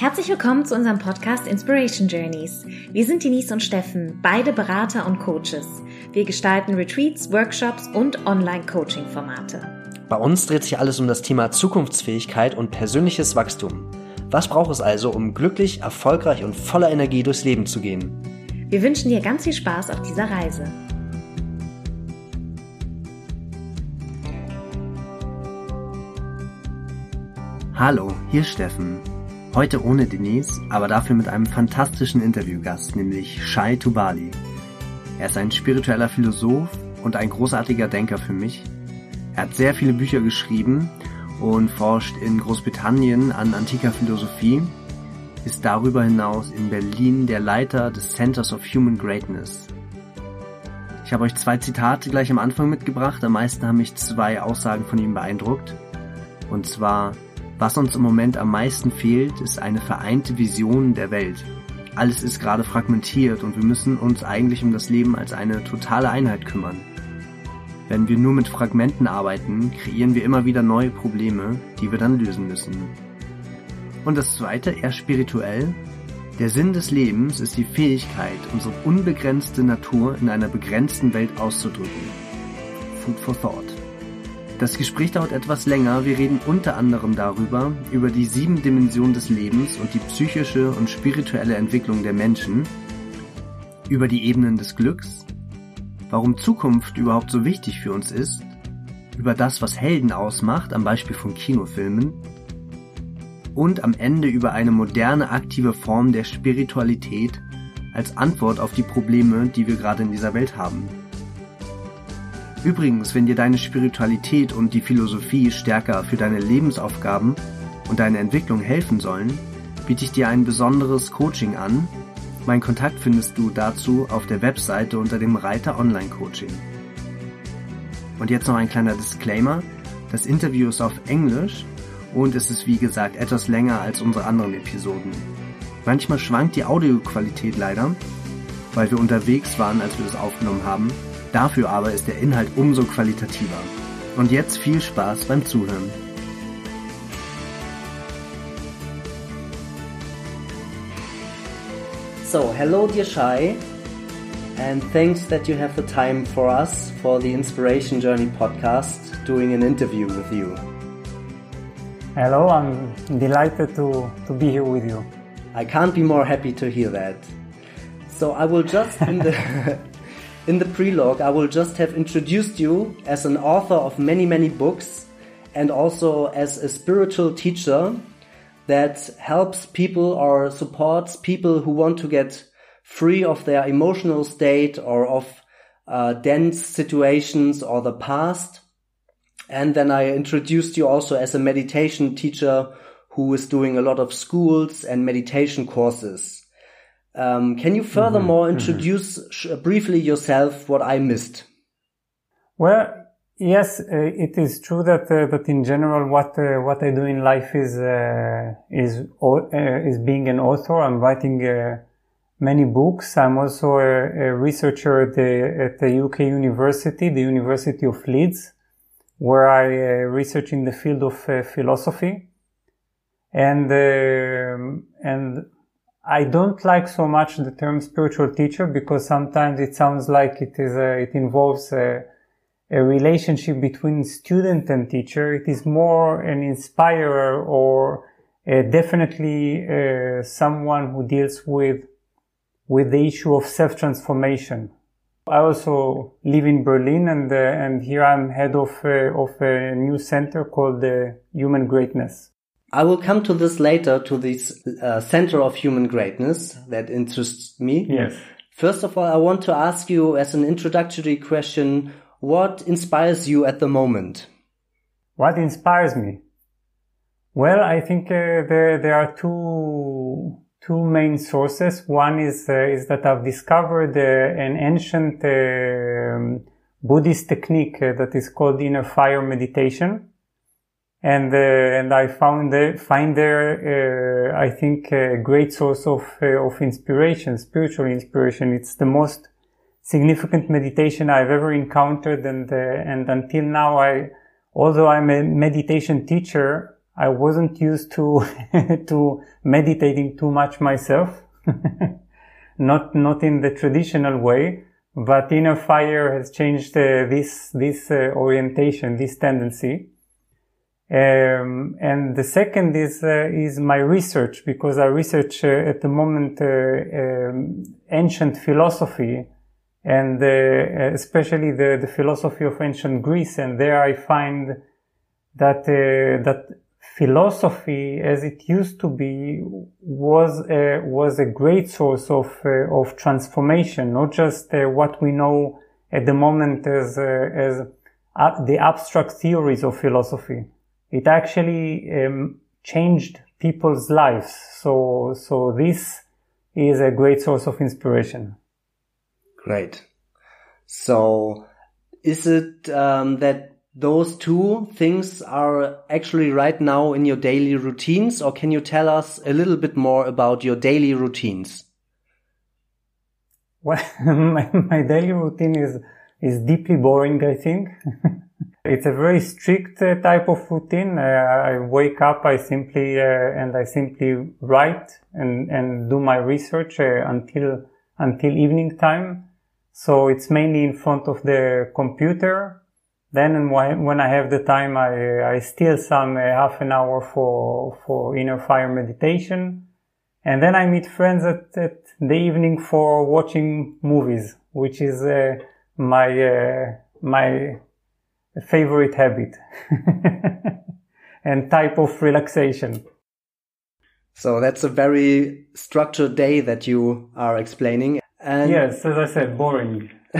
Herzlich willkommen zu unserem Podcast Inspiration Journeys. Wir sind Denise und Steffen, beide Berater und Coaches. Wir gestalten Retreats, Workshops und Online-Coaching-Formate. Bei uns dreht sich alles um das Thema Zukunftsfähigkeit und persönliches Wachstum. Was braucht es also, um glücklich, erfolgreich und voller Energie durchs Leben zu gehen? Wir wünschen dir ganz viel Spaß auf dieser Reise. Hallo, hier ist Steffen. Heute ohne Denise, aber dafür mit einem fantastischen Interviewgast, nämlich Shai Tubali. Er ist ein spiritueller Philosoph und ein großartiger Denker für mich. Er hat sehr viele Bücher geschrieben und forscht in Großbritannien an antiker Philosophie, ist darüber hinaus in Berlin der Leiter des Centers of Human Greatness. Ich habe euch zwei Zitate gleich am Anfang mitgebracht, am meisten haben mich zwei Aussagen von ihm beeindruckt. Und zwar, was uns im Moment am meisten fehlt, ist eine vereinte Vision der Welt. Alles ist gerade fragmentiert und wir müssen uns eigentlich um das Leben als eine totale Einheit kümmern. Wenn wir nur mit Fragmenten arbeiten, kreieren wir immer wieder neue Probleme, die wir dann lösen müssen. Und das zweite, eher spirituell, der Sinn des Lebens ist die Fähigkeit, unsere unbegrenzte Natur in einer begrenzten Welt auszudrücken. Food for Thought. Das Gespräch dauert etwas länger. Wir reden unter anderem darüber, über die sieben Dimensionen des Lebens und die psychische und spirituelle Entwicklung der Menschen, über die Ebenen des Glücks, warum Zukunft überhaupt so wichtig für uns ist, über das, was Helden ausmacht, am Beispiel von Kinofilmen, und am Ende über eine moderne aktive Form der Spiritualität als Antwort auf die Probleme, die wir gerade in dieser Welt haben. Übrigens, wenn dir deine Spiritualität und die Philosophie stärker für deine Lebensaufgaben und deine Entwicklung helfen sollen, biete ich dir ein besonderes Coaching an. Mein Kontakt findest du dazu auf der Webseite unter dem Reiter Online Coaching. Und jetzt noch ein kleiner Disclaimer. Das Interview ist auf Englisch und es ist wie gesagt etwas länger als unsere anderen Episoden. Manchmal schwankt die Audioqualität leider, weil wir unterwegs waren, als wir das aufgenommen haben Dafür aber ist der Inhalt umso qualitativer. Und jetzt viel Spaß beim Zuhören. So, hello dear Shai, and thanks that you have the time for us for the Inspiration Journey podcast, doing an interview with you. Hello, I'm delighted to, to be here with you. I can't be more happy to hear that. So I will just in the In the prelogue, I will just have introduced you as an author of many, many books and also as a spiritual teacher that helps people or supports people who want to get free of their emotional state or of uh, dense situations or the past. And then I introduced you also as a meditation teacher who is doing a lot of schools and meditation courses. Um, can you furthermore mm -hmm. introduce briefly yourself what I missed? Well, yes, uh, it is true that uh, that in general what uh, what I do in life is uh, is uh, is being an author. I'm writing uh, many books. I'm also a, a, researcher at the at the UK University, the University of Leeds, where I research in the field of philosophy, and um, and I don't like so much the term spiritual teacher because sometimes it sounds like it is a, it involves a, a relationship between student and teacher. It is more an inspirer or uh, definitely uh, someone who deals with with the issue of self transformation. I also live in Berlin, and uh, and here I'm head of uh, of a new center called the Human Greatness. I will come to this later to this uh, center of human greatness that interests me. Yes. First of all, I want to ask you as an introductory question, what inspires you at the moment? What inspires me? Well, I think uh, there, there are two, two main sources. One is, uh, is that I've discovered uh, an ancient um, Buddhist technique uh, that is called inner fire meditation and uh, and I found there, find there uh, I think a great source of uh, of inspiration, spiritual inspiration. It's the most significant meditation I've ever encountered, and and until now I, although I'm a meditation teacher, I wasn't used to, to meditating too much myself. not, not in the traditional way, but inner fire has changed uh, this, this uh, orientation, this tendency. Um, and the second is uh, is my research because I research uh, at the moment uh, um, ancient philosophy and uh, especially the, the philosophy of ancient Greece, and there I find that uh, that philosophy, as it used to be, was uh, was a great source of of transformation, not just what we know at the moment as as the abstract theories of philosophy it actually um, changed people's lives. So, so this is a great source of inspiration. Great. So, is it um, that those two things are actually right now in your daily routines, or can you tell us a little bit more about your daily routines? Well, my, my daily routine is is deeply boring, I think. It's a very strict uh, type of routine. Uh, I wake up, I simply, uh, and I simply write and, and do my research uh, until, until evening time. So it's mainly in front of the computer. Then when I have the time, I, I steal some uh, half an hour for, for inner fire meditation. And then I meet friends at, at the evening for watching movies, which is uh, my, my favorite habit and type of relaxation. So that's a very structured day that you are explaining. And yes, as I said, boring.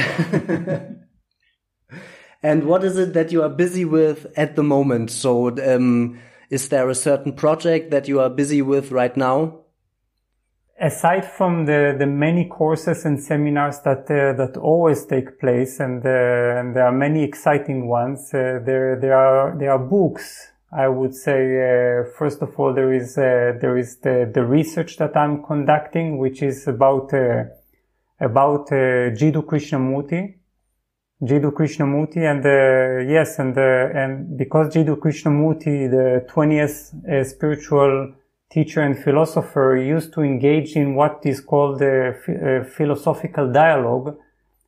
and what is it that you are busy with at the moment? So, um, is there a certain project that you are busy with right now? Aside from the, the many courses and seminars that uh, that always take place, and, uh, and, there are many exciting ones, uh, there there are there are books. I would say uh, first of all there is uh, there is the, the research that I'm conducting, which is about uh, about Jiddu Krishnamurti. Jiddu Krishnamurti and yes and and because Jiddu Krishnamurti, the 20th spiritual teacher and philosopher used to engage in what is called a, a philosophical dialogue,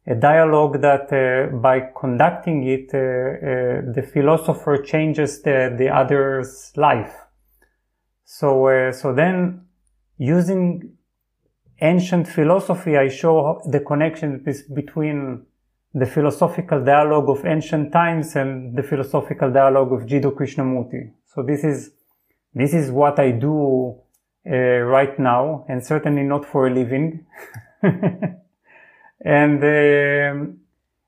a dialogue that uh, by conducting it, uh, uh, the philosopher changes the, the other's life. So, uh, so then using ancient philosophy, I show the connection between the philosophical dialogue of ancient times and the philosophical dialogue of Jiddu Krishnamurti. So this is this is what I do uh, right now, and certainly not for a living. and uh,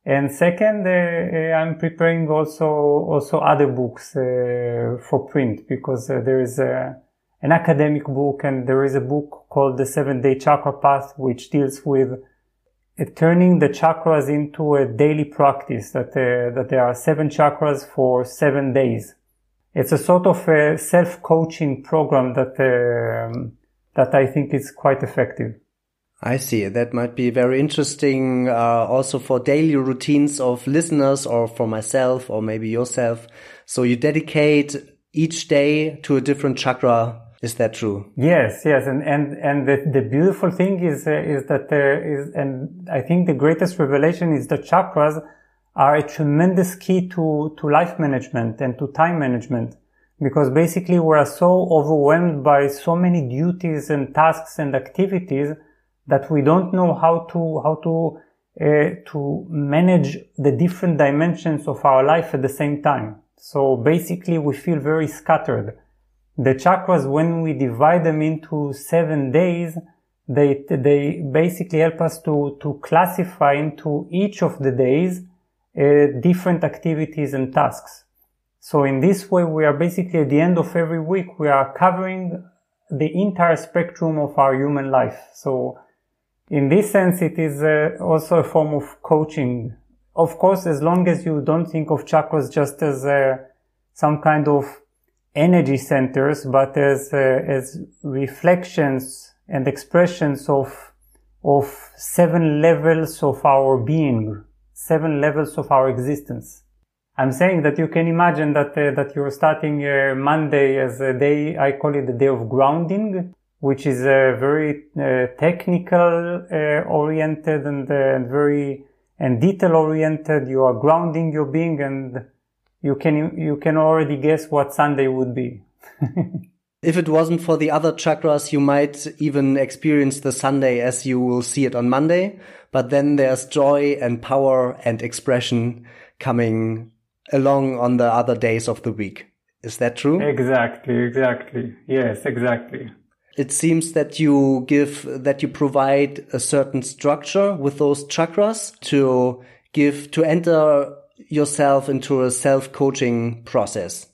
and second, uh, uh, I'm preparing also also other books uh, for print because uh, there is a, an academic book and there is a book called the Seven Day Chakra Path, which deals with turning the chakras into a daily practice. That that there are seven chakras for seven days it's a sort of a self-coaching program that um, that I think is quite effective. I see. That might be very interesting, uh, also for daily routines of listeners or for myself or maybe yourself. So you dedicate each day to a different chakra. Is that true? Yes, yes. And, and, and the, the beautiful thing is, uh, is that there is, and I think the greatest revelation is the chakras are a tremendous key to, to life management and to time management because basically we are so overwhelmed by so many duties and tasks and activities that we don't know how to how to uh, to manage the different dimensions of our life at the same time. So basically we feel very scattered. The chakras, when we divide them into seven days, they, they basically help us to, to classify into each of the days different activities and tasks. So in this way, we are basically at the end of every week, we are covering the entire spectrum of our human life. So in this sense, it is uh, also a form of coaching. Of course, as long as you don't think of chakras just as uh, some kind of energy centers, but as, uh, as reflections and expressions of, of seven levels of our being seven levels of our existence. I'm saying that you can imagine that uh, that you're starting uh, Monday as a day. I call it the day of grounding, which is a very uh, technical uh, oriented and uh, very and detail oriented. You are grounding your being, and you can you can already guess what Sunday would be. if it wasn't for the other chakras, you might even experience the Sunday as you will see it on Monday. But then there's joy and power and expression coming along on the other days of the week. Is that true? Exactly, exactly. Yes, exactly it seems that you give that you provide a certain structure with those chakras to give to enter yourself into a self-coaching process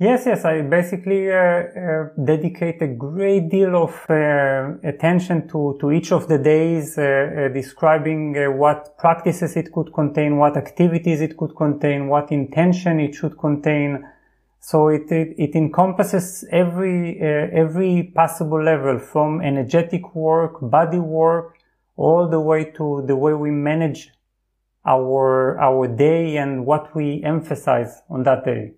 yes yes i basically uh, uh, dedicate a great deal of uh, attention to to each of the days uh, uh, describing uh, what practices it could contain what activities it could contain what intention it should contain so it, it, it encompasses every, every possible level from energetic work, body work, all the way to the way we manage our, our day and what we emphasize on that day.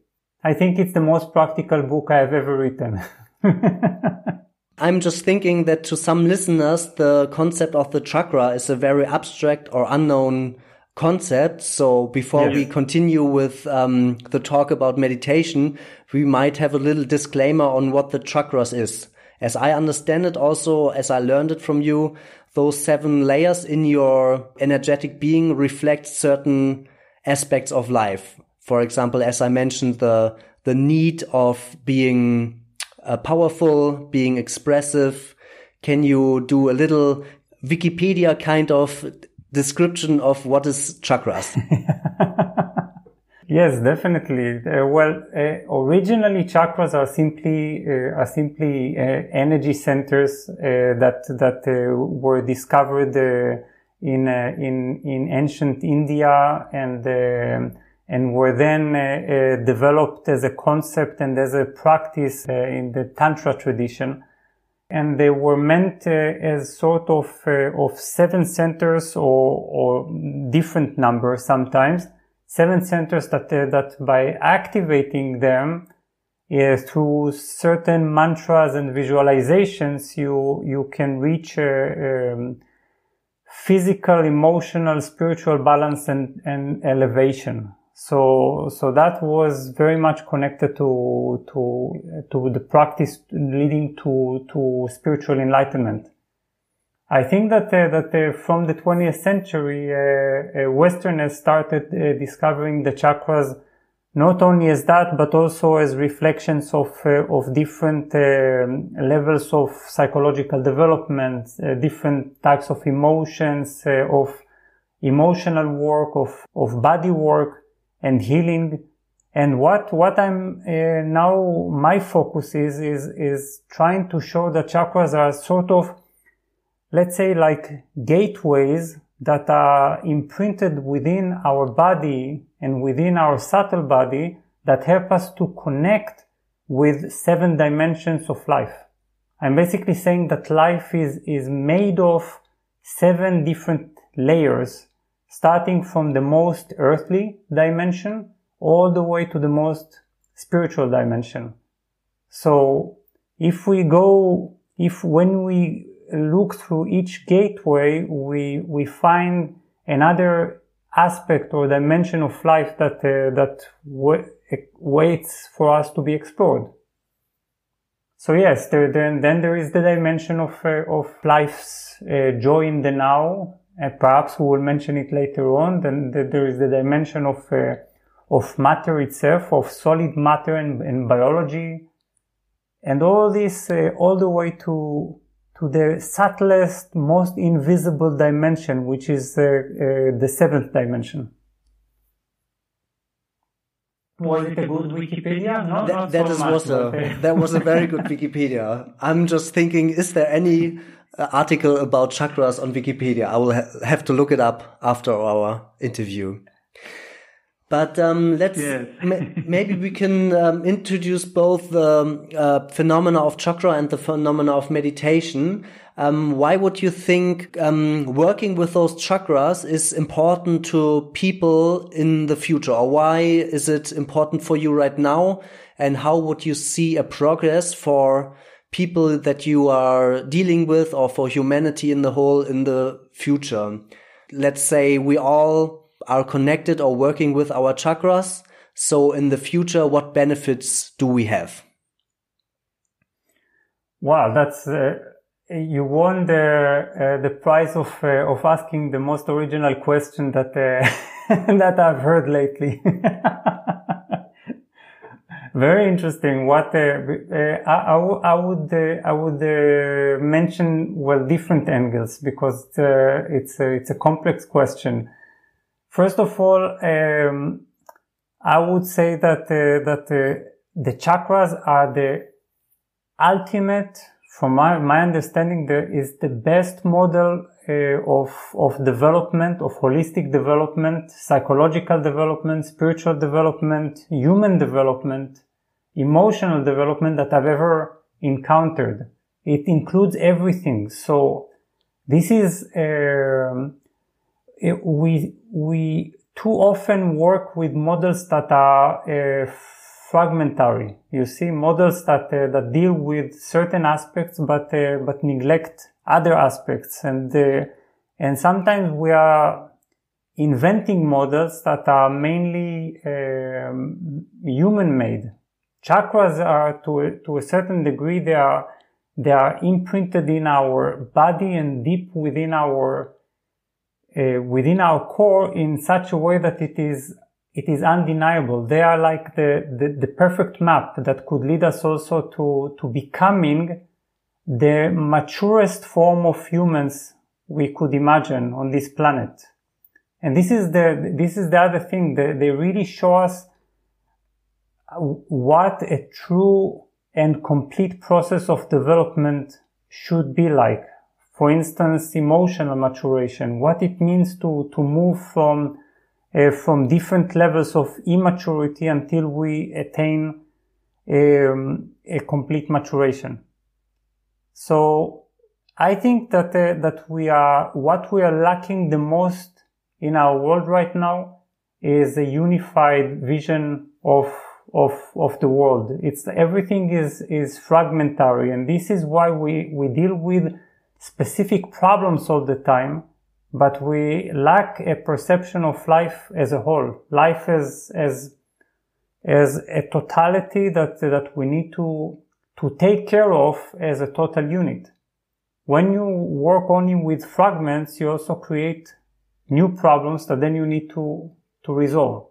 I think it's the most practical book I have ever written. I'm just thinking that to some listeners, the concept of the chakra is a very abstract or unknown concept. So before yes. we continue with um, the talk about meditation, we might have a little disclaimer on what the chakras is. As I understand it also, as I learned it from you, those seven layers in your energetic being reflect certain aspects of life. For example, as I mentioned, the, the need of being uh, powerful, being expressive. Can you do a little Wikipedia kind of description of what is chakras. yes, definitely. Uh, well, uh, originally chakras are simply uh, are simply uh, energy centers uh, that that were discovered in in in ancient India and and were then developed as a concept and as a practice in the tantra tradition. And they were meant uh, as sort of uh, of seven centers or, or different numbers sometimes. Seven centers that uh, that by activating them uh, through certain mantras and visualizations you you can reach uh, um, physical emotional spiritual balance and, and elevation so, so that was very much connected to, to, to the practice leading to, to spiritual enlightenment. I think that, uh, that uh, from the 20th century, uh, uh Westerners started uh, discovering the chakras not only as that, but also as reflections of, uh, of different levels of psychological development, different types of emotions, of emotional work, of, of body work and healing. And what, what I'm uh, now, my focus is, is, is trying to show that chakras are sort of, let's say like gateways that are imprinted within our body and within our subtle body that help us to connect with seven dimensions of life. I'm basically saying that life is, is made of seven different layers starting from the most earthly dimension all the way to the most spiritual dimension. So if we go, if when we look through each gateway, we, we find another aspect or dimension of life that, uh, that waits for us to be explored. So yes, there, then, then there is the dimension of, uh, of life's uh, joy in the now, and perhaps we will mention it later on, then there is the dimension of, uh, of matter itself, of solid matter and, and biology, and all this uh, all the way to, to the subtlest, most invisible dimension, which is uh, uh the seventh dimension. Was it a good Wikipedia? No, that, that so was a that was a very good Wikipedia. I'm just thinking, is there any article about chakras on Wikipedia. I will ha have to look it up after our interview. But um, let's yeah. maybe we can um, introduce both the uh, phenomena of chakra and the phenomena of meditation. Um, why would you think um, working with those chakras is important to people in the future, or why is it important for you right now? And how would you see a progress for people that you are dealing with, or for humanity in the whole in the future? Let's say we all are connected or working with our chakras. So in the future, what benefits do we have? Wow, that's uh, you won the uh, the prize of uh, of asking the most original question that uh, that I've heard lately. Very interesting. What uh, uh, I, I, would I would mention well different angles because it's a, it's a complex question. First of all, um, I would say that uh, that uh, the chakras are the ultimate, from my, my understanding, is the best model uh, of of development, of holistic development, psychological development, spiritual development, human development, emotional development that I've ever encountered. It includes everything. So this is. It, we we too often work with models that are uh, fragmentary. You see, models that uh, that deal with certain aspects but uh, but neglect other aspects, and uh, and sometimes we are inventing models that are mainly um, human-made. Chakras are to a, to a certain degree they are they are imprinted in our body and deep within our uh, within our core in such a way that it is it is undeniable. They are like the, the, the perfect map that could lead us also to, to becoming the maturest form of humans we could imagine on this planet. And this is the, this is the other thing. They, they really show us what a true and complete process of development should be like for instance, emotional maturation, what it means to, to move from, uh, from different levels of immaturity until we attain um, a complete maturation. So I think that, uh, that we are, what we are lacking the most in our world right now is a unified vision of of of the world. It's everything is is fragmentary, and this is why we we deal with specific problems all the time, but we lack a perception of life as a whole, life as, as, as a totality that, that we need to, to take care of as a total unit. When you work only with fragments, you also create new problems that then you need to, to resolve.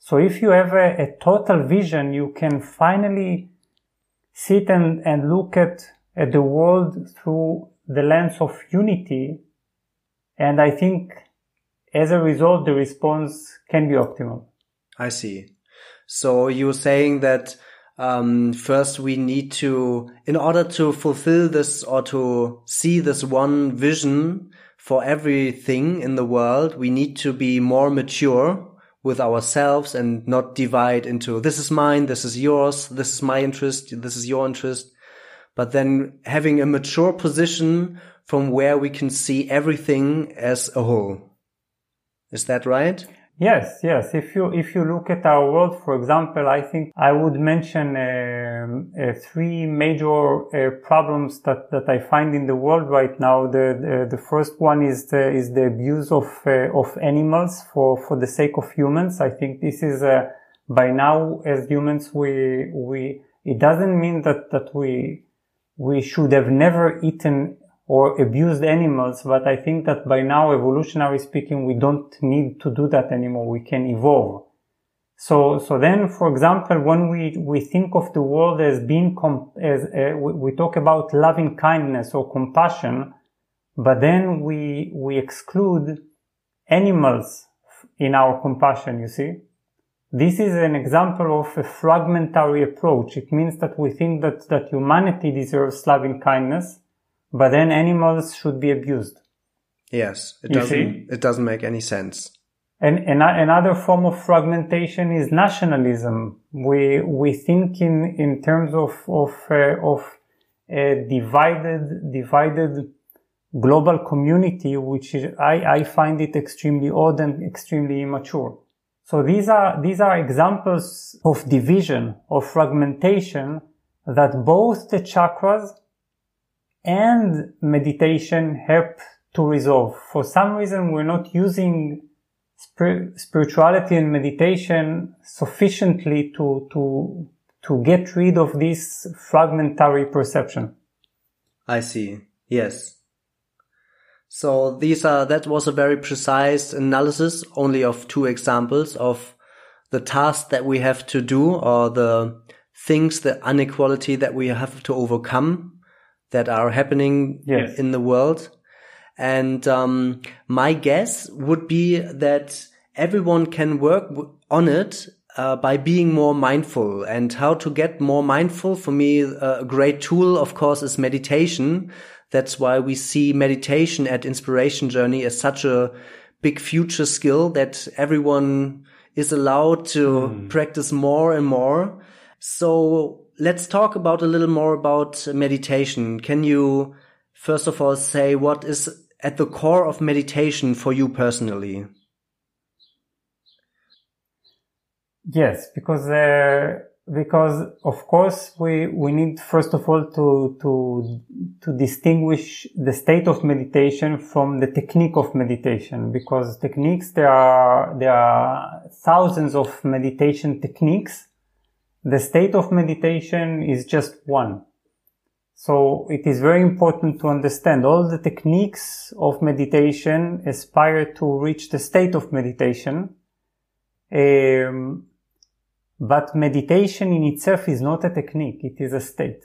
So if you have a, a total vision, you can finally sit and, and look at, at the world through the lens of unity. And I think as a result, the response can be optimal. I see. So you're saying that um, first we need to, in order to fulfill this or to see this one vision for everything in the world, we need to be more mature with ourselves and not divide into this is mine, this is yours, this is my interest, this is your interest but then having a mature position from where we can see everything as a whole. Is that right? Yes, yes. If you if you look at our world, for example, I think I would mention um, uh, three major uh, problems that, that I find in the world right now. The the, the first one is the is the abuse of uh, of animals for for the sake of humans. I think this is uh, by now as humans we we it doesn't mean that that we we should have never eaten or abused animals, but I think that by now, evolutionary speaking, we don't need to do that anymore. We can evolve. So, so then, for example, when we, we think of the world as being, com- as, uh, we, we talk about loving kindness or compassion, but then we, we exclude animals in our compassion, you see? This is an example of a fragmentary approach. It means that we think that, that humanity deserves loving kindness, but then animals should be abused. Yes, it doesn't, it doesn't make any sense. And, and another form of fragmentation is nationalism. We, we think in, in terms of, of, uh, of a divided, divided global community, which is, I, I find it extremely odd and extremely immature. So these are, these are examples of division, of fragmentation that both the chakras and meditation help to resolve. For some reason, we're not using spir- spirituality and meditation sufficiently to, to, to get rid of this fragmentary perception. I see. Yes. So these are, that was a very precise analysis only of two examples of the tasks that we have to do or the things, the inequality that we have to overcome that are happening yes. in the world. And um, my guess would be that everyone can work on it uh, by being more mindful and how to get more mindful. For me, a great tool, of course, is meditation. That's why we see meditation at Inspiration Journey as such a big future skill that everyone is allowed to mm. practice more and more. So let's talk about a little more about meditation. Can you first of all say what is at the core of meditation for you personally? Yes, because uh, because of course we we need first of all to to to distinguish the state of meditation from the technique of meditation because techniques there are there are thousands of meditation techniques the state of meditation is just one. So it is very important to understand all the techniques of meditation aspire to reach the state of meditation. Um, but meditation in itself is not a technique, it is a state.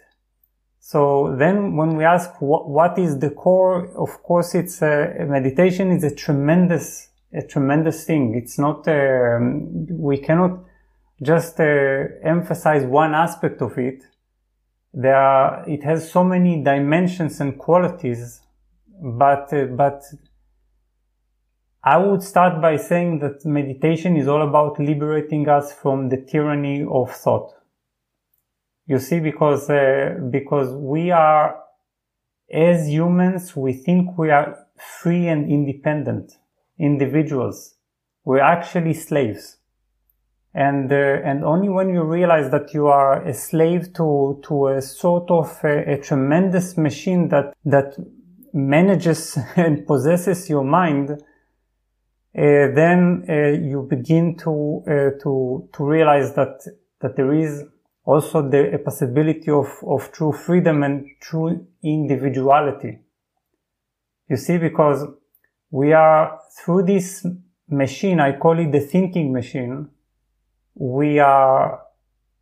So then when we ask what, what is the core, of course it's a, meditation is a tremendous, a tremendous thing. It's not, um, we cannot just uh, emphasize one aspect of it, there are, it has so many dimensions and qualities, but, uh, but I would start by saying that meditation is all about liberating us from the tyranny of thought. You see, because, uh, because we are, as humans, we think we are free and independent individuals. We're actually slaves and uh, and only when you realize that you are a slave to to a sort of a, a tremendous machine that that manages and possesses your mind, uh, then uh, you begin to uh, to to realize that that there is also the possibility of of true freedom and true individuality. You see, because we are through this machine, I call it the thinking machine we are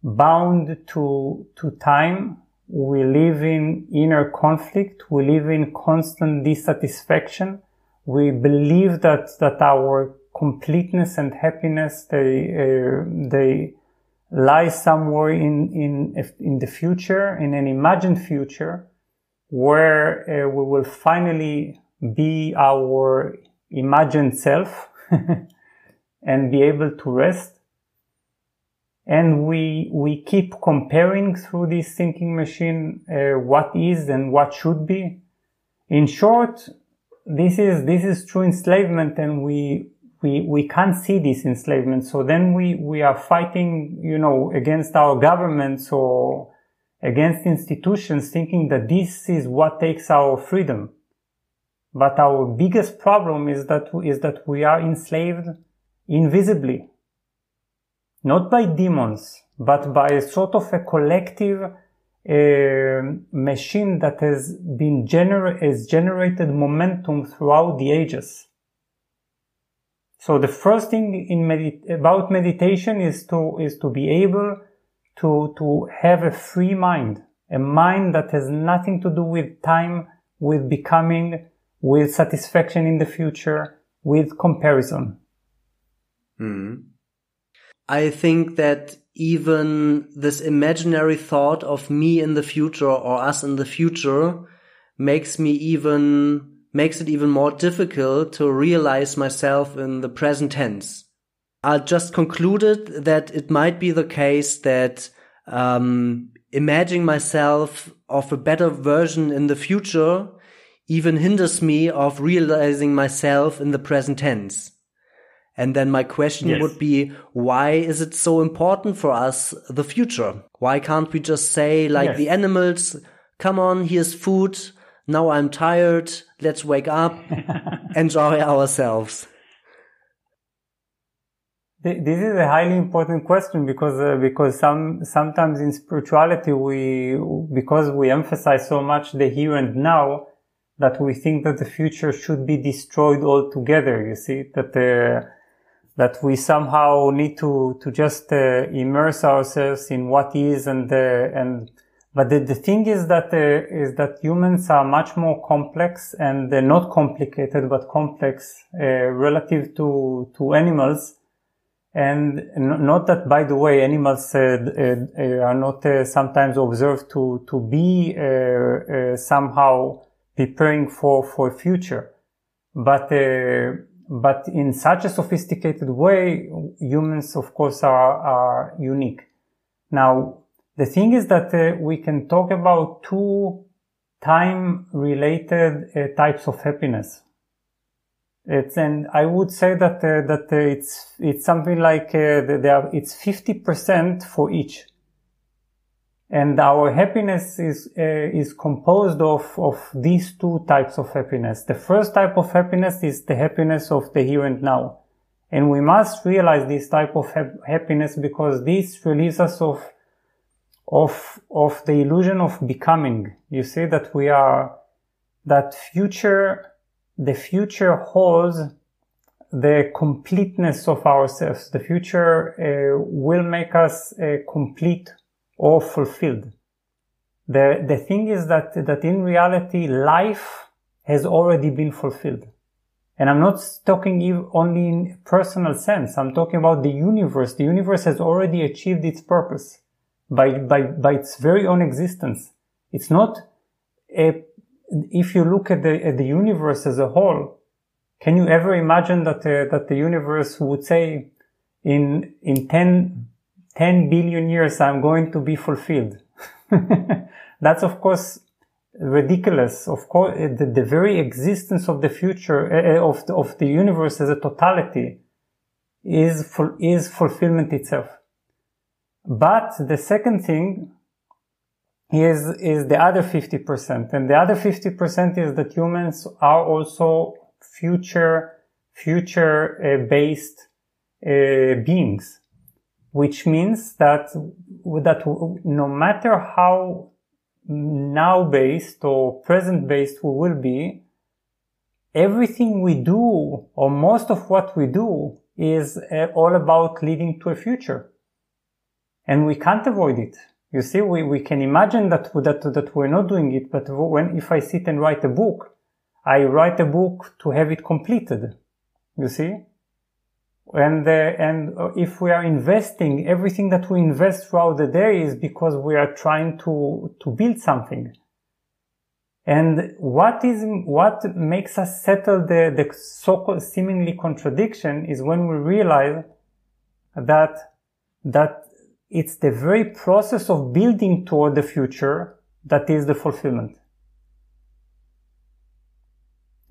bound to, to time. We live in inner conflict. We live in constant dissatisfaction. We believe that, that our completeness and happiness, they, uh, they lie somewhere in, in, in the future, in an imagined future where uh, we will finally be our imagined self and be able to rest and we we keep comparing through this thinking machine uh, what is and what should be. In short this is this is true enslavement and we we we can't see this enslavement. So then we we are fighting you know against our governments or against institutions thinking that this is what takes our freedom. But our biggest problem is that is that we are enslaved invisibly not by demons, but by a sort of a collective uh, machine that has been gener- has generated momentum throughout the ages. So the first thing in about meditation is to is to be able to to have a free mind, a mind that has nothing to do with time, with becoming, with satisfaction in the future, with comparison. Mm. I think that even this imaginary thought of me in the future or us in the future makes me even makes it even more difficult to realize myself in the present tense. I just concluded that it might be the case that um, imagining myself of a better version in the future even hinders me of realizing myself in the present tense. And then my question yes. would be, why is it so important for us, the future? Why can't we just say, like yes. the animals, come on, here's food. Now I'm tired. Let's wake up, enjoy ourselves. This is a highly important question because uh, because some sometimes in spirituality we because we emphasize so much the here and now that we think that the future should be destroyed altogether. You see that uh, that we somehow need to to just uh, immerse ourselves in what is and uh, and but the, the thing is that uh, is that humans are much more complex and they're not complicated but complex uh, relative to to animals. And not that, by the way, animals uh, uh, are not uh, sometimes observed to to be somehow preparing for for future, but but in such a sophisticated way, humans, of course, are are unique. Now, the thing is that uh, we can talk about two time-related uh, types of happiness. It's and I would say that uh, that uh, it's it's something like uh, are, it's fifty percent for each, and our happiness is uh, is composed of of these two types of happiness. The first type of happiness is the happiness of the here and now, and we must realize this type of ha- happiness because this relieves us of of of the illusion of becoming. You see that we are that future the future holds the completeness of ourselves. The future uh, will make us uh, complete or fulfilled. The, the thing is that, that in reality, life has already been fulfilled. And I'm not talking only in personal sense. I'm talking about the universe. The universe has already achieved its purpose by, by, by its very own existence. It's not a if you look at the, at the universe as a whole, can you ever imagine that, uh, that the universe would say in, in 10, 10 billion years, I'm going to be fulfilled? That's of course ridiculous. Of course, the, the very existence of the future, uh, of, the, of the universe as a totality is, full, is fulfillment itself. But the second thing is, is the other 50%. And the other 50% is that humans are also future, future uh, based uh, beings, which means that, that no matter how now based or present based we will be, everything we do or most of what we do is uh, all about leading to a future. And we can't avoid it. You see, we, we can imagine that, that, that we're not doing it, but when, if I sit and write a book, I write a book to have it completed. You see? And, uh, and if we are investing, everything that we invest throughout the day is because we are trying to, to build something. And what is, what makes us settle the, the so-called seemingly contradiction is when we realize that, that it's the very process of building toward the future that is the fulfillment.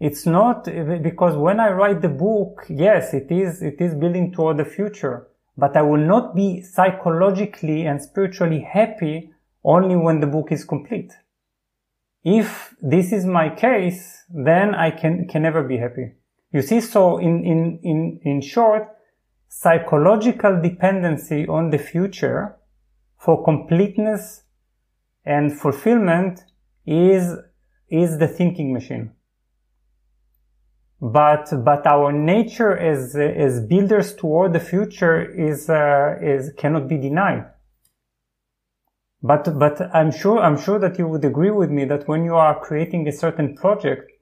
It's not because when I write the book, yes, it is, it is building toward the future, but I will not be psychologically and spiritually happy only when the book is complete. If this is my case, then I can, can never be happy. You see, so in, in, in, in short, psychological dependency on the future for completeness and fulfillment is, is the thinking machine. But, but our nature as, as builders toward the future is, uh, is, cannot be denied. But, but I'm sure, I'm sure that you would agree with me that when you are creating a certain project,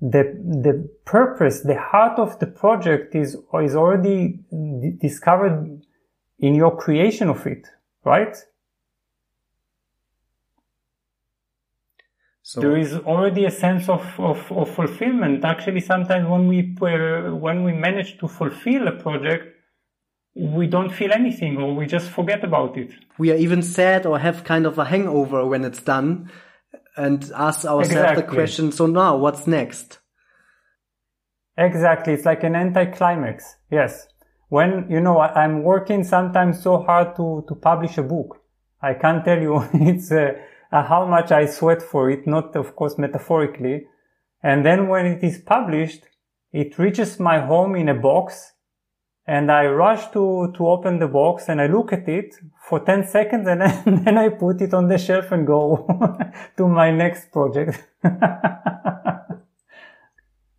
the the purpose, the heart of the project is is already d- discovered in your creation of it, right? So there is already a sense of, of, of fulfillment. Actually, sometimes when we, uh, when we manage to fulfill a project, we don't feel anything or we just forget about it. We are even sad or have kind of a hangover when it's done and ask ourselves exactly. the question, so now what's next? Exactly. It's like an anticlimax. Yes. When, you know, I'm working sometimes so hard to, to publish a book. I can't tell you it's, uh, uh, how much I sweat for it, not of course metaphorically. And then when it is published, it reaches my home in a box and I rush to, to open the box and I look at it for 10 seconds and then, then I put it on the shelf and go to my next project. the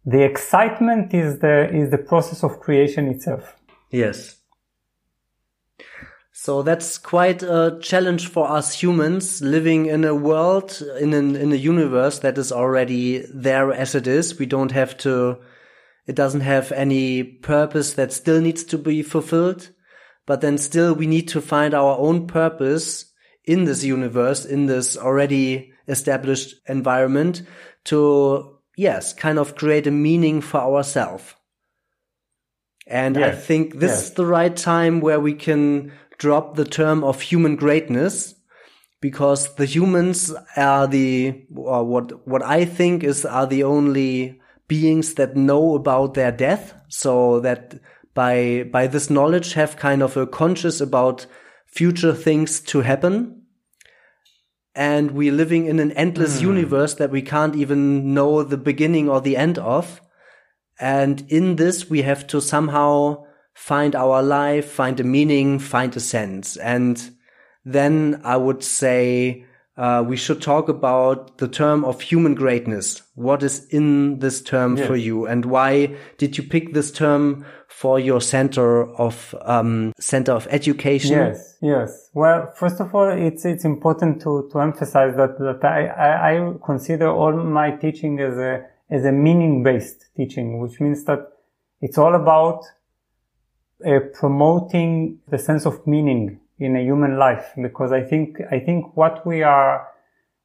excitement is the, is the process of creation itself. Yes. So that's quite a challenge for us humans living in a world, in an, in a universe that is already there as it is. We don't have to, it doesn't have any purpose that still needs to be fulfilled. But then still we need to find our own purpose in this universe, in this already established environment to, yes, kind of create a meaning for ourselves. And. I think this is the right time where we can drop the term of human greatness because the humans are the or what what I think is are the only beings that know about their death. So that by by this knowledge have kind of a conscious about future things to happen. And we're living in an endless mm. universe that we can't even know the beginning or the end of. And in this we have to somehow find our life, find a meaning, find a sense. And then I would say uh, we should talk about the term of human greatness. What is in this term yeah. for you, and why did you pick this term for your center of um, center of education? Yes, yes. Well, first of all, it's it's important to to emphasize that that I I, I consider all my teaching as a as a meaning based teaching, which means that it's all about uh, promoting the sense of meaning in a human life because I think I think what we are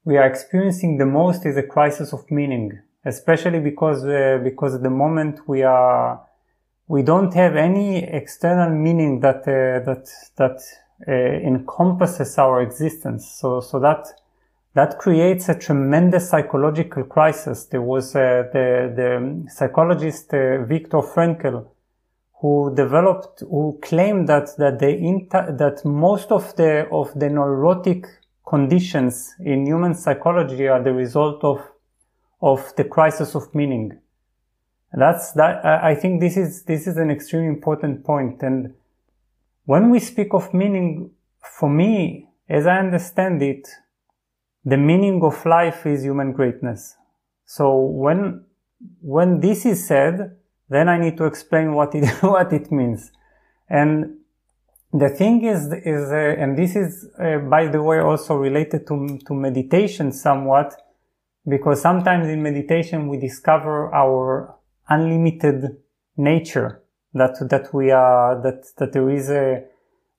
we are experiencing the most is a crisis of meaning, especially because uh, because at the moment we are we don't have any external meaning that uh, that that uh, encompasses our existence. So so that that creates a tremendous psychological crisis. There was uh, the the psychologist uh, Viktor Frankl who developed, who claimed that, that the inter, that most of the, of the neurotic conditions in human psychology are the result of, of the crisis of meaning. That's that, I think this is, this is an extremely important point. And when we speak of meaning, for me, as I understand it, the meaning of life is human greatness. So when, when this is said, then I need to explain what it, what it means. And the thing is, is, uh, and this is, uh, by the way, also related to, to meditation somewhat, because sometimes in meditation we discover our unlimited nature, that, that we are, that, that there is a,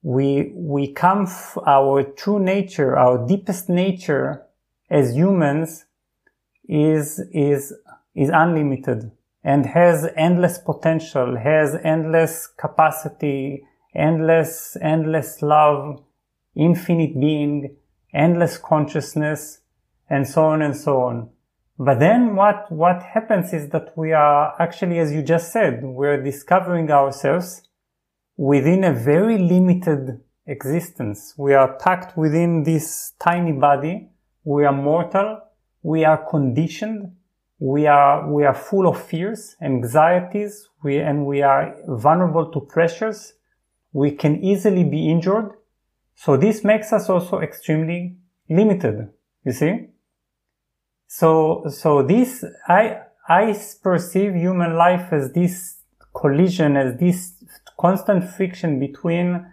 we, we come, f- our true nature, our deepest nature as humans is, is, is unlimited and has endless potential, has endless capacity, endless, endless love, infinite being, endless consciousness, and so on and so on. But then what, what happens is that we are actually, as you just said, we're discovering ourselves within a very limited existence. We are packed within this tiny body. We are mortal. We are conditioned we are we are full of fears anxieties we and we are vulnerable to pressures. We can easily be injured. So this makes us also extremely limited you see? So so this i i perceive human life as this collision as this constant friction between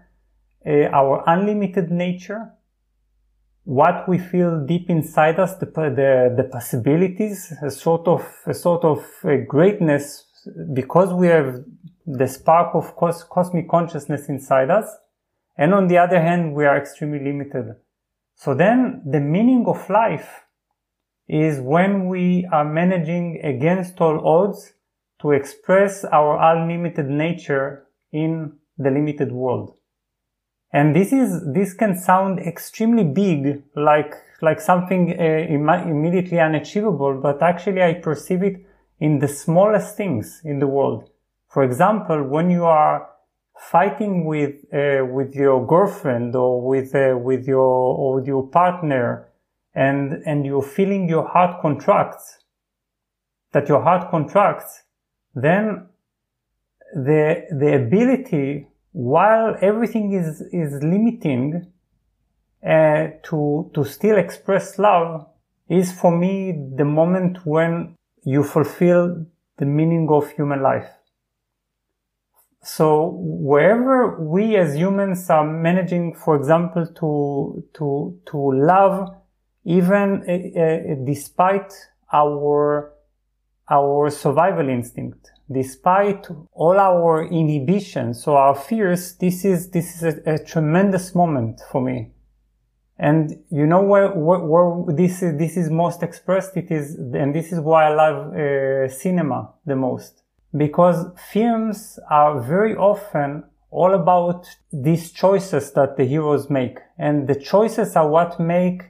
uh, our unlimited nature what we feel deep inside us, the, the, the possibilities, a sort of, a sort of a greatness because we have the spark of cos- cosmic consciousness inside us. And on the other hand, we are extremely limited. So then the meaning of life is when we are managing against all odds to express our unlimited nature in the limited world. And this is, this can sound extremely big, like, like something uh, Im- immediately unachievable, but actually I perceive it in the smallest things in the world. For example, when you are fighting with, uh, with your girlfriend or with, uh, with your, or with your partner and, and you're feeling your heart contracts, that your heart contracts, then the, the ability, while everything is, is limiting, uh, to, to still express love is for me the moment when you fulfill the meaning of human life. So wherever we as humans are managing, for example, to, to, to love, even uh, uh, despite our, our survival instinct, despite all our inhibitions or our fears, this is, this is a, a tremendous moment for me. And you know where, where, where, this is, this is most expressed? It is, and this is why I love uh, cinema the most. Because films are very often all about these choices that the heroes make. And the choices are what make,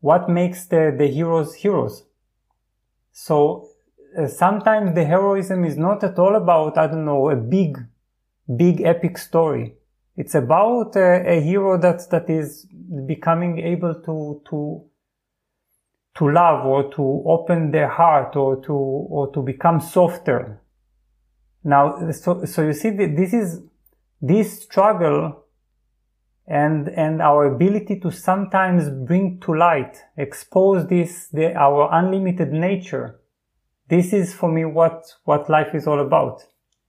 what makes the, the heroes heroes. So Uh, sometimes the heroism is not at all about, I don't know, a big, big epic story. It's about a, a hero that, that is becoming able to, to, to love or to open their heart or to, or to become softer. Now, so, so you see that this is, this struggle and, and our ability to sometimes bring to light, expose this, the, our unlimited nature. This is for me what, what life is all about.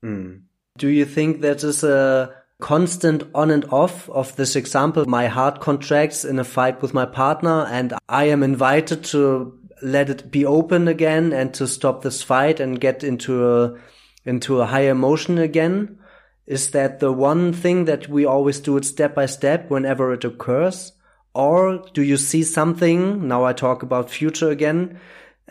Mm. Do you think that is a, constant on and off of this example. My heart contracts in a fight with my partner and I am invited to let it be open again and to stop this fight and get into a, into a higher emotion again. Is that the one thing that we always do it step by step whenever it occurs? Or do you see something? Now I talk about future again.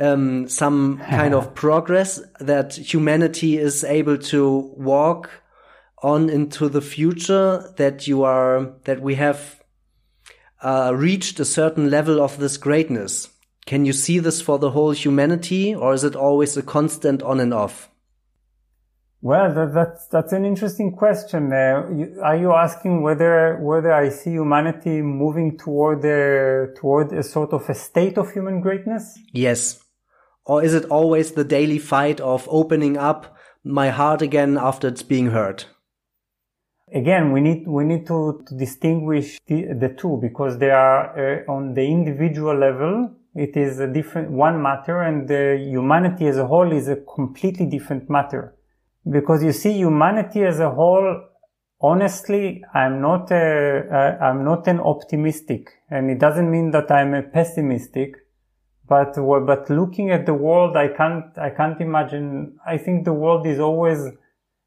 Um, some kind of progress that humanity is able to walk on into the future that you are that we have uh, reached a certain level of this greatness. Can you see this for the whole humanity or is it always a constant on and off? Well that, that's that's an interesting question. Uh, you, are you asking whether whether i see humanity moving toward a, toward a sort of a state of human greatness? Yes or is it always the daily fight of opening up my heart again after it's being hurt Again, we need we need to, to distinguish the, the, two because they are uh, on the individual level. It is a different one matter, and humanity as a whole is a completely different matter. Because you see, humanity as a whole, honestly, I'm not a, I'm not an optimistic, and it doesn't mean that I'm a pessimistic. But but looking at the world, I can't I can't imagine. I think the world is always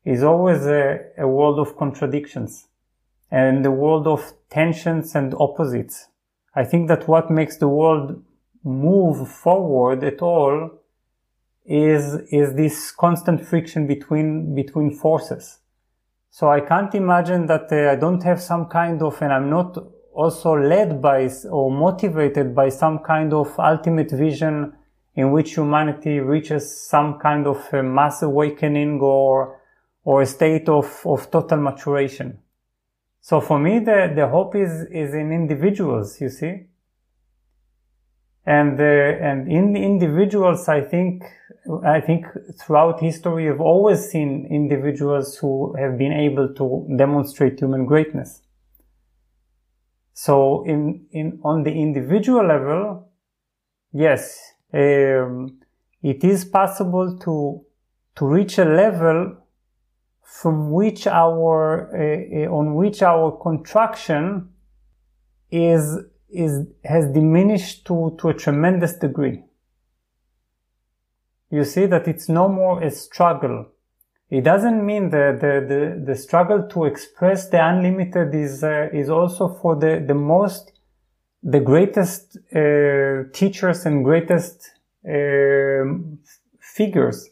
is always a, a world of contradictions and the world of tensions and opposites. I think that what makes the world move forward at all is, is this constant friction between, between forces. So I can't imagine that uh, I don't have some kind of, and I'm not also led by or motivated by some kind of ultimate vision in which humanity reaches some kind of mass awakening or or a state of, of total maturation. So for me, the, the hope is, is in individuals, you see. And, uh, and in individuals, I think, I think throughout history, we've always seen individuals who have been able to demonstrate human greatness. So in, in, on the individual level, yes, um, it is possible to, to reach a level from which our uh, on which our contraction is is has diminished to to a tremendous degree. You see that it's no more a struggle it doesn't mean that the, the, the struggle to express the unlimited is uh, is also for the the most the greatest uh, teachers and greatest uh, figures.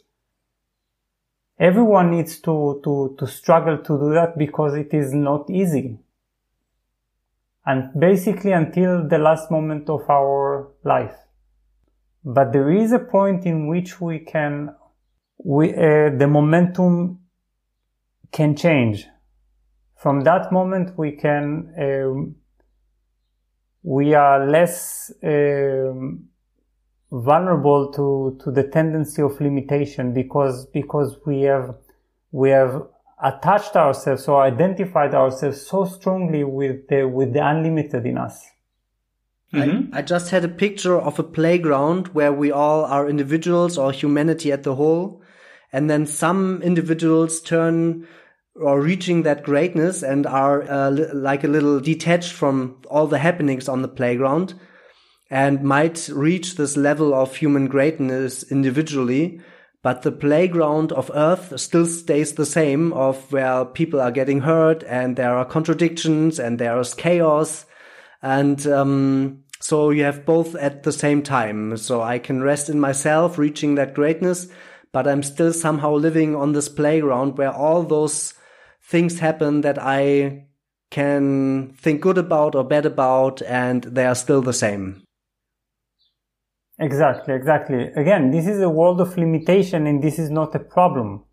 Everyone needs to, to, to struggle to do that because it is not easy. And basically until the last moment of our life. But there is a point in which we can, we, uh, the momentum can change. From that moment, we can, um, we are less um, vulnerable to, to the tendency of limitation because, because we have, we have attached ourselves or identified ourselves so strongly with the, with the unlimited in us. Mm-hmm. I, I just had a picture of a playground where we all are individuals or humanity at the whole. And then some individuals turn or reaching that greatness and are uh, li- like a little detached from all the happenings on the playground and might reach this level of human greatness individually. But the playground of Earth still stays the same of where people are getting hurt and there are contradictions and there is chaos and um, so you have both at the same time. So I can rest in myself, reaching that greatness, but I'm still somehow living on this playground where all those things happen that I can think good about or bad about, and they are still the same. Exactly, exactly. Again, this is a world of limitation, and this is not a problem.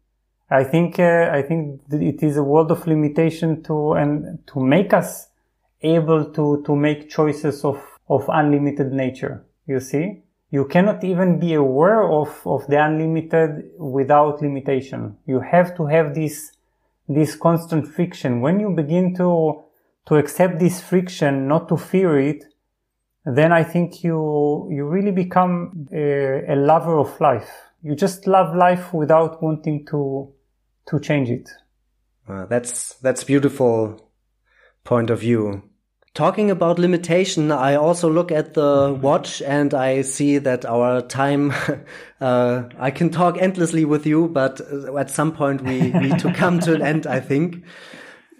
I think uh, I think it is a world of limitation to and to make us able to, to make choices of, of unlimited nature. You see? You cannot even be aware of, of the unlimited without limitation. You have to have this, this constant friction. When you begin to, to accept this friction, not to fear it, then I think you, you really become a, a lover of life. You just love life without wanting to, to change it. Uh, that's, that's beautiful point of view. Talking about limitation, I also look at the watch and I see that our time, uh, I can talk endlessly with you, but at some point we need to come to an end, I think.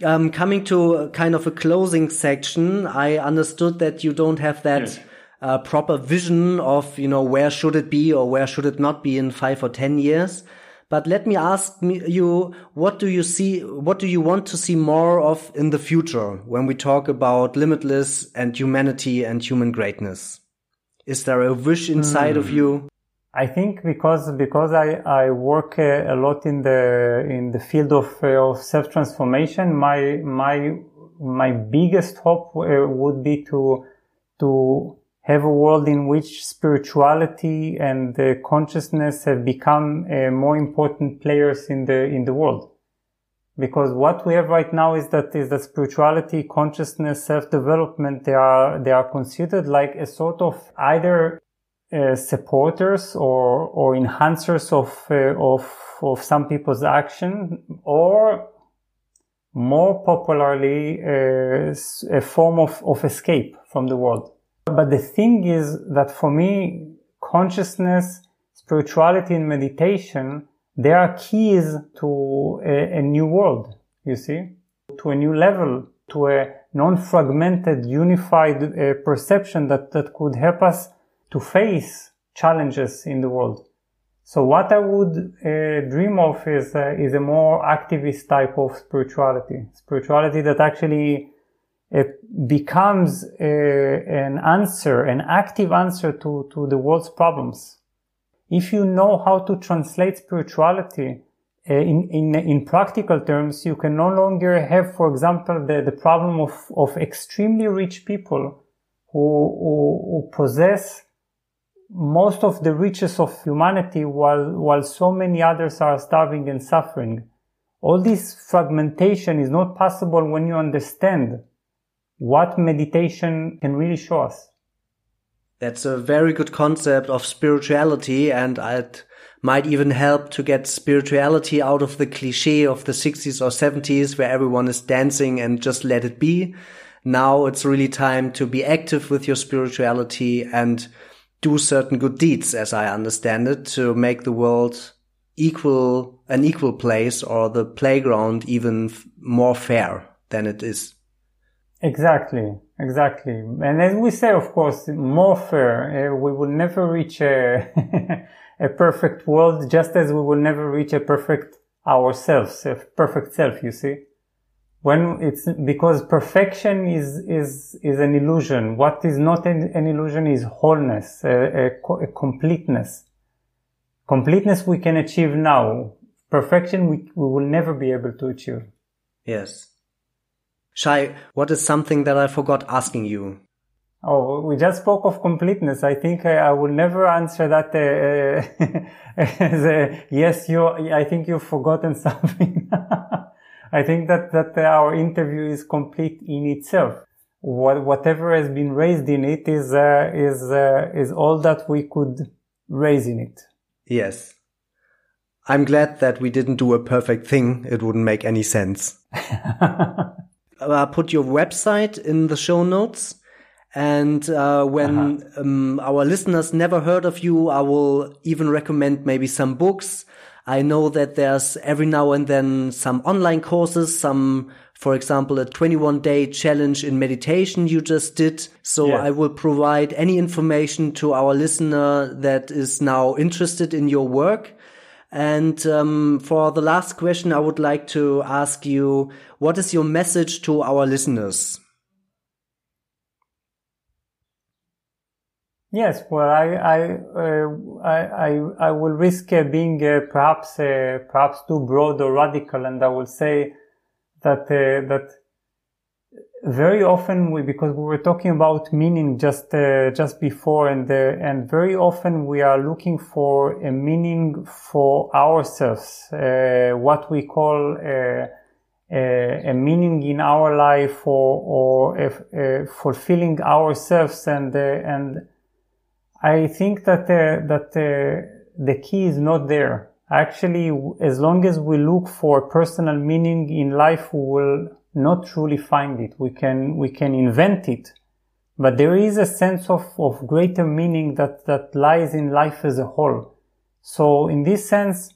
Um, coming to kind of a closing section, I understood that you don't have that yes. uh, proper vision of, you know, where should it be or where should it not be in five or 10 years. But let me ask you, what do you see, what do you want to see more of in the future when we talk about limitless and humanity and human greatness? Is there a wish inside mm. of hmm. you? I think because because I, I work uh, a lot in the in the field of, uh, of self transformation, my my my biggest hope uh, would be to to have a world in which spirituality and the consciousness have become uh, more important players in the in the world. Because what we have right now is that is that spirituality consciousness self-development they are they are considered like a sort of either uh, supporters or or enhancers of uh, of of some people's action or more popularly uh, a form of, of escape from the world but the thing is that for me, consciousness, spirituality, and meditation, they are keys to a, a new world, you see, to a new level, to a non-fragmented, unified uh, perception that, that could help us to face challenges in the world. So what I would uh, dream of is uh, is a more activist type of spirituality, spirituality that actually becomes a, an answer, an active answer to, to the world's problems. If you know how to translate spirituality uh, in, in, in practical terms, you can no longer have, for example, the, the problem of, of extremely rich people who, who, who possess most of the riches of humanity while, while so many others are starving and suffering. All this fragmentation is not possible when you understand what meditation can really show us. That's a very good concept of spirituality and it might even help to get spirituality out of the cliche of the 60s or 70s where everyone is dancing and just let it be. Now it's really time to be active with your spirituality and do certain good deeds, as I understand it, to make the world equal, an equal place or the playground even more fair than it is. Exactly. exactly. And as we say, of course, more fair. Uh, we will never reach a, a perfect world, just as we will never reach a perfect ourselves, a perfect self, you see. When it's because perfection is, is, is an illusion. What is not an, an illusion is wholeness, a, a, a completeness. Completeness we can achieve now. Perfection we, we will never be able to achieve. Yes. Shai, what is something that I forgot asking you? Oh, we just spoke of completeness. I think I, I will never answer that uh, as a, yes, you, I think you've forgotten something. I think that, that our interview is complete in itself. What, whatever has been raised in it is, uh, is, uh, is all that we could raise in it. Yes. I'm glad that we didn't do a perfect thing. It wouldn't make any sense. uh, put your website in the show notes. And uh, when uh -huh. um, our listeners never heard of you, I will even recommend maybe some books. I know that there's every now and then some online courses, some, for example, a 21 day challenge in meditation you just did. So yeah. I will provide any information to our listener that is now interested in your work. And um, for the last question, I would like to ask you, what is your message to our listeners? Yes, well, I I uh, I, I, I will risk uh, being uh, perhaps uh, perhaps too broad or radical, and I will say that uh, that very often we because we were talking about meaning just uh, just before and and very often we are looking for a meaning for ourselves what we call a, a, meaning in our life or or a, fulfilling ourselves and uh, and I think that uh, that uh, the key is not there actually as long as we look for personal meaning in life we will not truly find it. We can, we can invent it, but there is a sense of, of greater meaning that, that lies in life as a whole. So in this sense,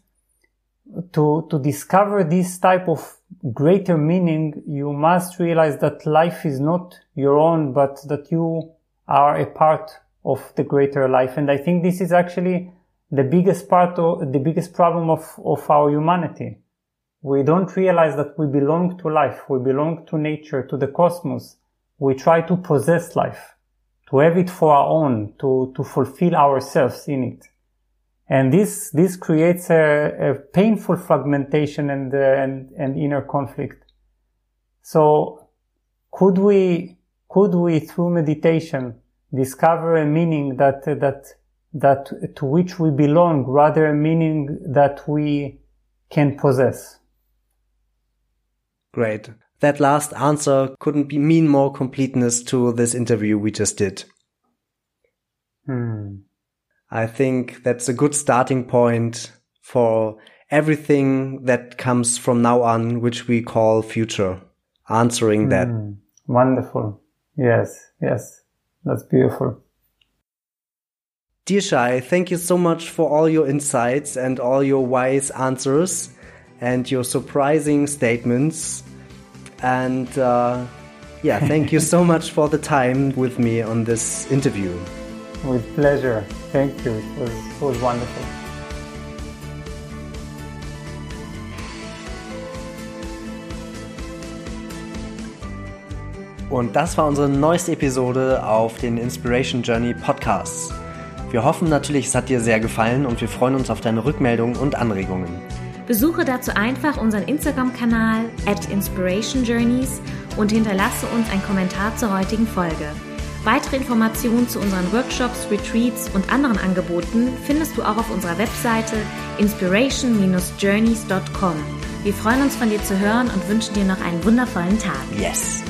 to, to discover this type of greater meaning, you must realize that life is not your own, but that you are a part of the greater life. And I think this is actually the biggest part of the biggest problem of, of our humanity we don't realize that we belong to life. We belong to nature, to the cosmos. We try to possess life, to have it for our own, to, to fulfill ourselves in it. And this, this creates a, a painful fragmentation and, uh, and, and inner conflict. So could we, could we through meditation discover a meaning that, that, that to which we belong rather a meaning that we can possess? Great. That last answer couldn't be mean more completeness to this interview we just did. Hmm. I think that's a good starting point for everything that comes from now on, which we call future. Answering that. Hmm. Wonderful. Yes, yes. That's beautiful. Dear Shai, thank you so much for all your insights and all your wise answers and your surprising statements. And uh, yeah, thank you so much for the time with me on this interview. With pleasure. Thank you. It was, it was wonderful. Und das war unsere neueste Episode auf den Inspiration Journey Podcasts. Wir hoffen natürlich, es hat dir sehr gefallen und wir freuen uns auf deine Rückmeldungen und Anregungen. Besuche dazu einfach unseren Instagram-Kanal at Inspiration Journeys und hinterlasse uns einen Kommentar zur heutigen Folge. Weitere Informationen zu unseren Workshops, Retreats und anderen Angeboten findest du auch auf unserer Webseite inspiration-journeys.com. Wir freuen uns von dir zu hören und wünschen dir noch einen wundervollen Tag. Yes!